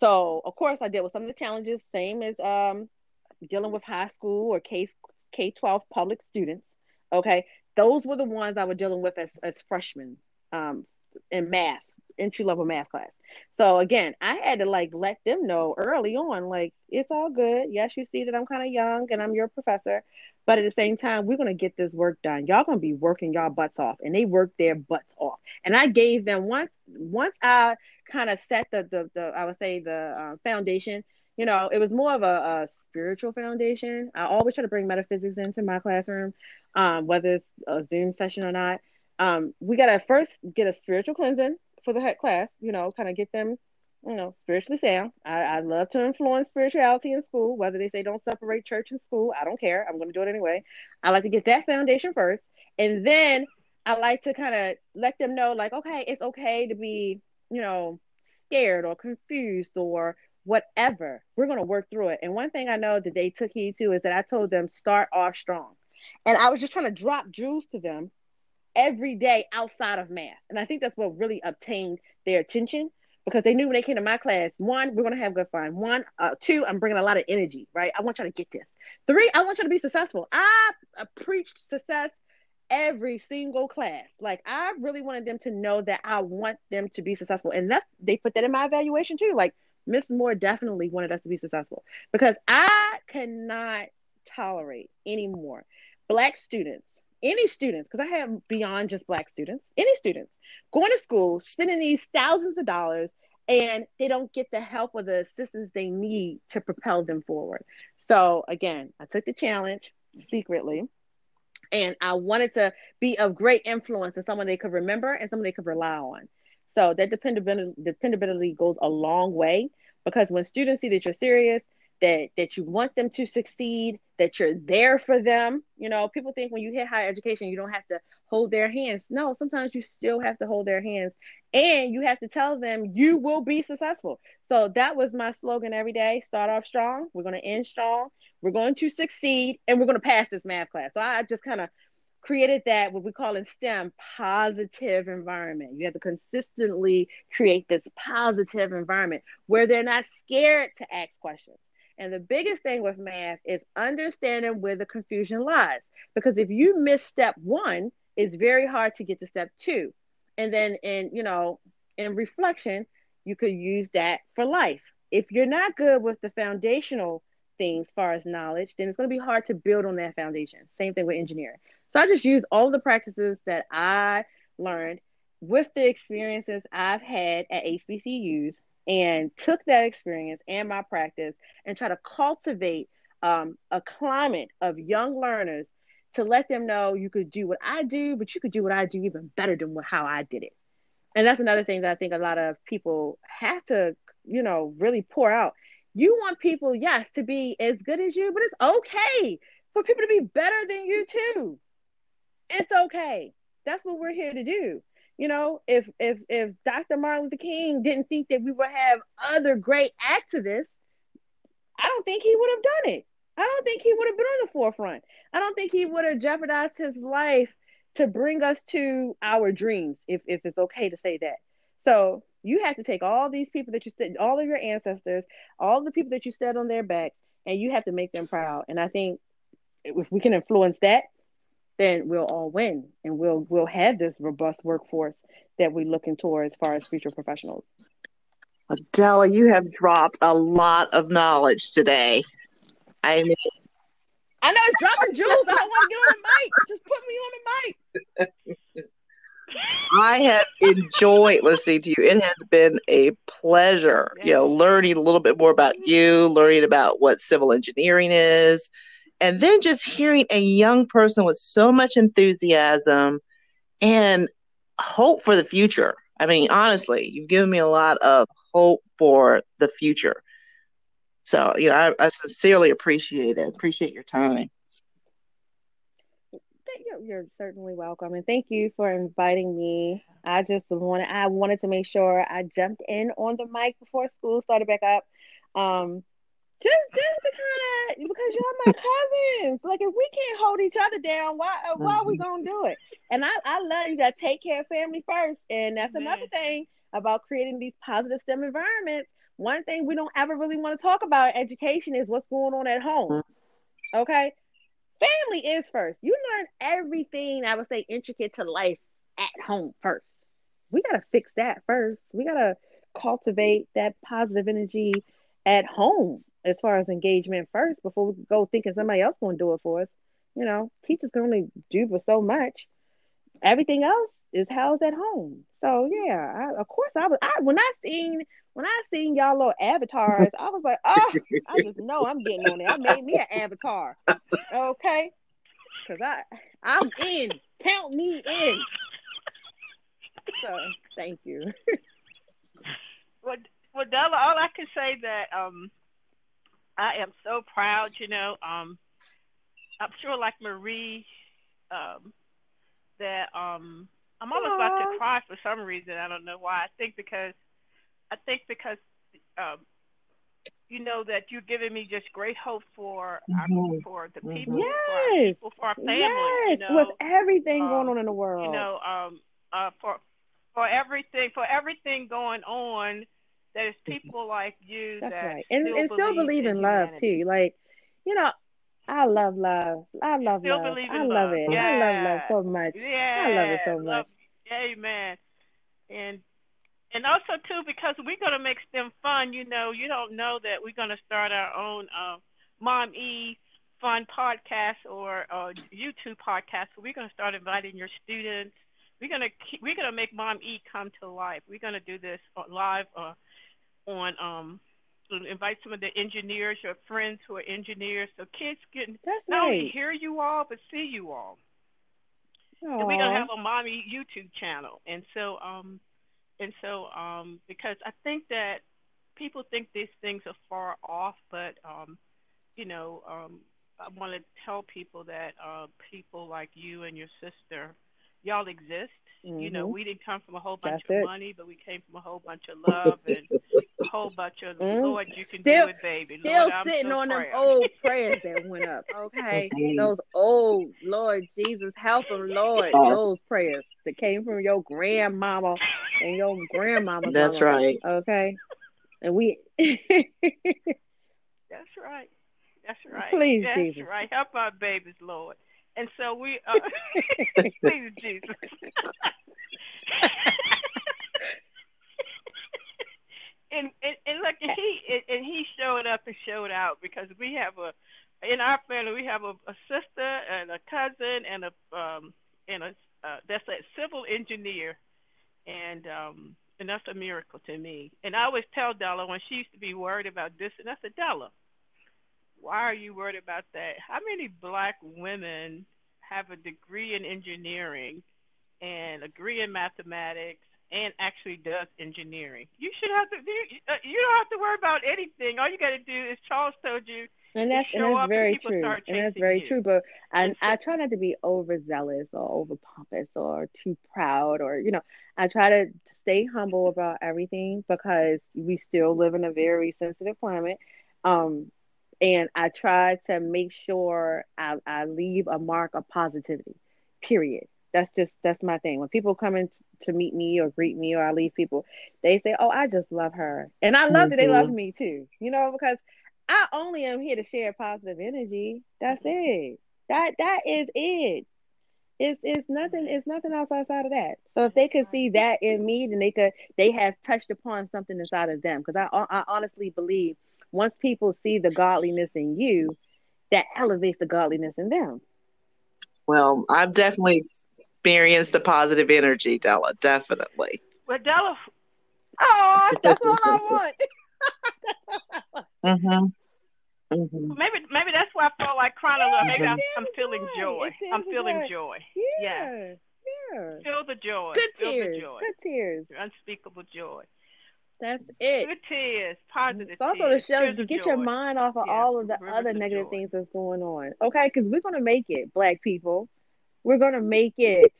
so of course I dealt with some of the challenges, same as um, dealing with high school or K K twelve public students. Okay, those were the ones I was dealing with as as freshmen um, in math entry level math class. So again, I had to like let them know early on, like it's all good. Yes, you see that I'm kind of young and I'm your professor, but at the same time, we're gonna get this work done. Y'all gonna be working y'all butts off, and they worked their butts off. And I gave them once once I kind of set the, the the I would say the uh, foundation. You know, it was more of a, a spiritual foundation. I always try to bring metaphysics into my classroom, um, whether it's a Zoom session or not. Um, we gotta first get a spiritual cleansing for the class. You know, kind of get them, you know, spiritually sound. I, I love to influence spirituality in school. Whether they say don't separate church and school, I don't care. I'm going to do it anyway. I like to get that foundation first, and then I like to kind of let them know, like, okay, it's okay to be, you know, scared or confused or whatever. We're going to work through it. And one thing I know that they took heed to is that I told them start off strong. And I was just trying to drop jewels to them every day outside of math. And I think that's what really obtained their attention because they knew when they came to my class, one, we're going to have good fun. One, uh, two, I'm bringing a lot of energy, right? I want y'all to get this. Three, I want you to be successful. I, I preached success every single class. Like I really wanted them to know that I want them to be successful. And that's they put that in my evaluation too. Like Miss Moore definitely wanted us to be successful because I cannot tolerate anymore black students, any students, because I have beyond just black students, any students going to school, spending these thousands of dollars, and they don't get the help or the assistance they need to propel them forward. So again, I took the challenge secretly. And I wanted to be of great influence and someone they could remember and someone they could rely on. So that dependability, dependability goes a long way because when students see that you're serious, that that you want them to succeed, that you're there for them. You know, people think when you hit higher education, you don't have to hold their hands. No, sometimes you still have to hold their hands and you have to tell them you will be successful. So that was my slogan every day. Start off strong. We're going to end strong. We're going to succeed and we're going to pass this math class. So I just kind of created that what we call in STEM positive environment. You have to consistently create this positive environment where they're not scared to ask questions. And the biggest thing with math is understanding where the confusion lies. Because if you miss step one, it's very hard to get to step two. And then in, you know, in reflection, you could use that for life. If you're not good with the foundational things far as knowledge, then it's going to be hard to build on that foundation. Same thing with engineering. So I just use all the practices that I learned with the experiences I've had at HBCUs and took that experience and my practice and try to cultivate um, a climate of young learners to let them know you could do what I do, but you could do what I do even better than how I did it. And that's another thing that I think a lot of people have to, you know, really pour out. You want people, yes, to be as good as you, but it's okay for people to be better than you too it's okay. That's what we're here to do. You know, if if if Dr. Martin Luther King didn't think that we would have other great activists, I don't think he would have done it. I don't think he would have been on the forefront. I don't think he would have jeopardized his life to bring us to our dreams, if if it's okay to say that. So you have to take all these people that you said, all of your ancestors, all the people that you stood on their backs, and you have to make them proud. And I think if we can influence that, then we'll all win and we'll we'll have this robust workforce that we're looking toward as far as future professionals. Adela, you have dropped a lot of knowledge today. I mean, I know dropping jewels. I don't want to get on the mic. Just put me on the mic. I have enjoyed listening to you. It has been a pleasure, you know, learning a little bit more about you, learning about what civil engineering is, and then just hearing a young person with so much enthusiasm and hope for the future. I mean, honestly, you've given me a lot of hope for the future. So, you know, I, I sincerely appreciate it. Appreciate your time. You're certainly welcome, and thank you for inviting me. I just wanted I wanted to make sure I jumped in on the mic before school started back up. Um, just just to kind of because y'all my cousins. Like if we can't hold each other down, why uh, why are we mm-hmm. gonna do it? And I I love you guys. Take care of family first, and that's another thing about creating these positive STEM environments. One thing we don't ever really want to talk about education is what's going on at home. Mm-hmm. Okay, family is first. You learn everything I would say intricate to life at home first. we gotta fix that first. We gotta cultivate that positive energy at home as far as engagement first before we go thinking somebody else gonna do it for us. You know, teachers can only do for so much. Everything else is housed at home. So yeah, I, of course I was. I when I seen when I seen y'all little avatars, I was like, oh, I just know I'm getting on it. I made me an avatar, okay? Because I I'm in. Count me in. So thank you. well, well, Della, all I can say that um, I am so proud. You know, um, I'm sure like Marie, um, that um, I'm almost Aww. about to cry for some reason. I don't know why. I think because I think because um, you know that you're giving me just great hope for mm-hmm. our, for the mm-hmm. people, yes. for our people, for our family. Yes. You know, with everything um, going on in the world. You know, um, uh, for for everything for everything going on, there's people like you That's that right. and, still and still believe in, in love too. Like, you know, I love love. I love still love. I love, love it. Yeah. I love love so much. Yeah. I love it so much. Love, amen. And and also too because we're gonna make them fun. You know, you don't know that we're gonna start our own uh, Mom E fun podcast or uh, YouTube podcast. We're gonna start inviting your students. We're gonna keep, we're gonna make Mom E come to life. We're gonna do this live uh, on um invite some of the engineers, your friends who are engineers, so kids can That's not right. only hear you all but see you all. Aww. And we're gonna have a mommy YouTube channel, and so um, and so um, because I think that people think these things are far off, but um, you know, um, I want to tell people that uh, people like you and your sister, y'all exist. Mm-hmm. You know, mm-hmm. we didn't come from a whole bunch That's of it. money, but we came from a whole bunch of love and whole bunch of mm. Lord, you can still, do it, baby. Still Lord, sitting so on proud. them old prayers that went up. Okay, those old Lord Jesus, help them, Lord. Yes. Those prayers that came from your grandmama and your grandmama. That's mama, right. Okay, and we. That's right. That's right. Please, That's Jesus. right. Help our babies, Lord. And so we, uh, please, Jesus. and, and and look, and he and and showed out because we have a in our family we have a, a sister and a cousin and a um and a uh, that's a civil engineer, and um and that's a miracle to me. And I always tell Della when she used to be worried about this, and I said, Della, why are you worried about that? How many black women have a degree in engineering and a degree in mathematics and actually does engineering? You should have to. You, uh, you don't have to worry about anything. All you got to do is Charles told you. And that's show and that's up very and people true. And that's very you. true. But I And so- I try not to be overzealous or over pompous or too proud or you know I try to stay humble about everything because we still live in a very sensitive climate. Um, and I try to make sure I, I leave a mark of positivity. Period. That's just that's my thing. When people come in to meet me or greet me or I leave people, they say, "Oh, I just love her," and I love that they love mm-hmm. me too. You know, because I only am here to share positive energy. That's it. That that is it. It's it's nothing. It's nothing else outside of that. So if they could see that in me, then they could they have touched upon something inside of them. Because I I honestly believe once people see the godliness in you, that elevates the godliness in them. Well, I've definitely experienced the positive energy, Della. Definitely. Well, Della, Oh, that's all I want. Mm-hmm. Mm-hmm. maybe maybe that's why I felt like crying a little. Maybe I'm, I'm feeling joy. I'm feeling right. joy. Yeah. Yeah. Yeah. Feel the joy. Good Feel tears. the joy. Good tears. Unspeakable joy. That's it. Good tears. Positive It's also to tears. show Tears to of get your mind off of Yeah, all of the rivers other of negative joy. things that's going on. Okay, because we're gonna make it, black people. We're gonna make it.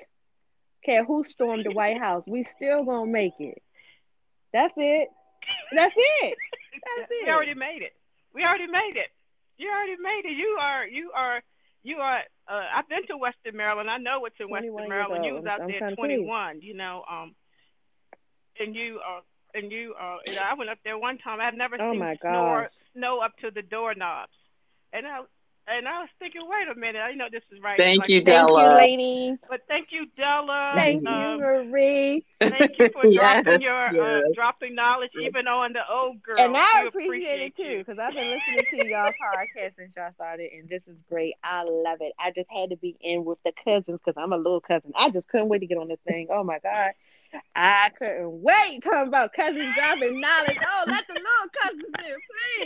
Okay, who stormed the White House? We still gonna make it. That's it. That's it. That's it. we already made it. We already made it. You already made it. You are you are you are uh, I've been to Western Maryland. I know what's in Western Maryland. You was out I'm- there trying at to tell you. 21, you know, um and you uh and you uh you know, I went up there one time. I've never Oh seen my snow snow up to the doorknobs. And I and I was thinking, wait a minute, I know this is right. Thank Like, you, Thank you, Della. ladies. But thank you, Della. Thank Um, you, Marie. Thank you for Yes, dropping your uh, dropping knowledge even on the old girl. And I We appreciate it too, because I've been listening to y'all podcast since y'all started, and this is great. I love it. I just had to be in with the cousins because I'm a little cousin. I just couldn't wait to get on this thing. Oh my god, I couldn't wait talking about cousins dropping knowledge. Oh, let the little cousins in,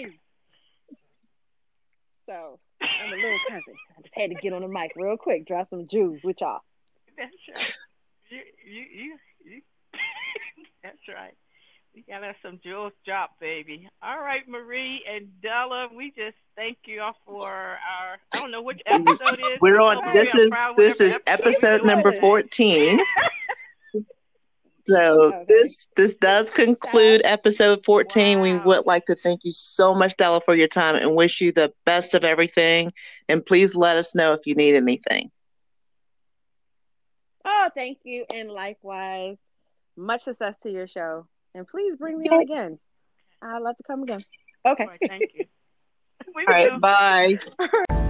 please. So I'm a little cousin. I just had to get on the mic real quick, drop some Jews with y'all. That's right. You, you, you, you. That's right. We got us some jewels drop, baby. All right, Marie and Della, we just thank you all for our. I don't know which episode it is. We're on. This is this is episode we number fourteen. So Okay. this this does conclude episode fourteen. We would like to thank you so much, Della, for your time and wish you the best of everything. And please let us know if you need anything. Oh, thank you, and likewise, much success to your show. And please bring me on again. I'd love to come again. Okay. All right, thank you. We All right, bye.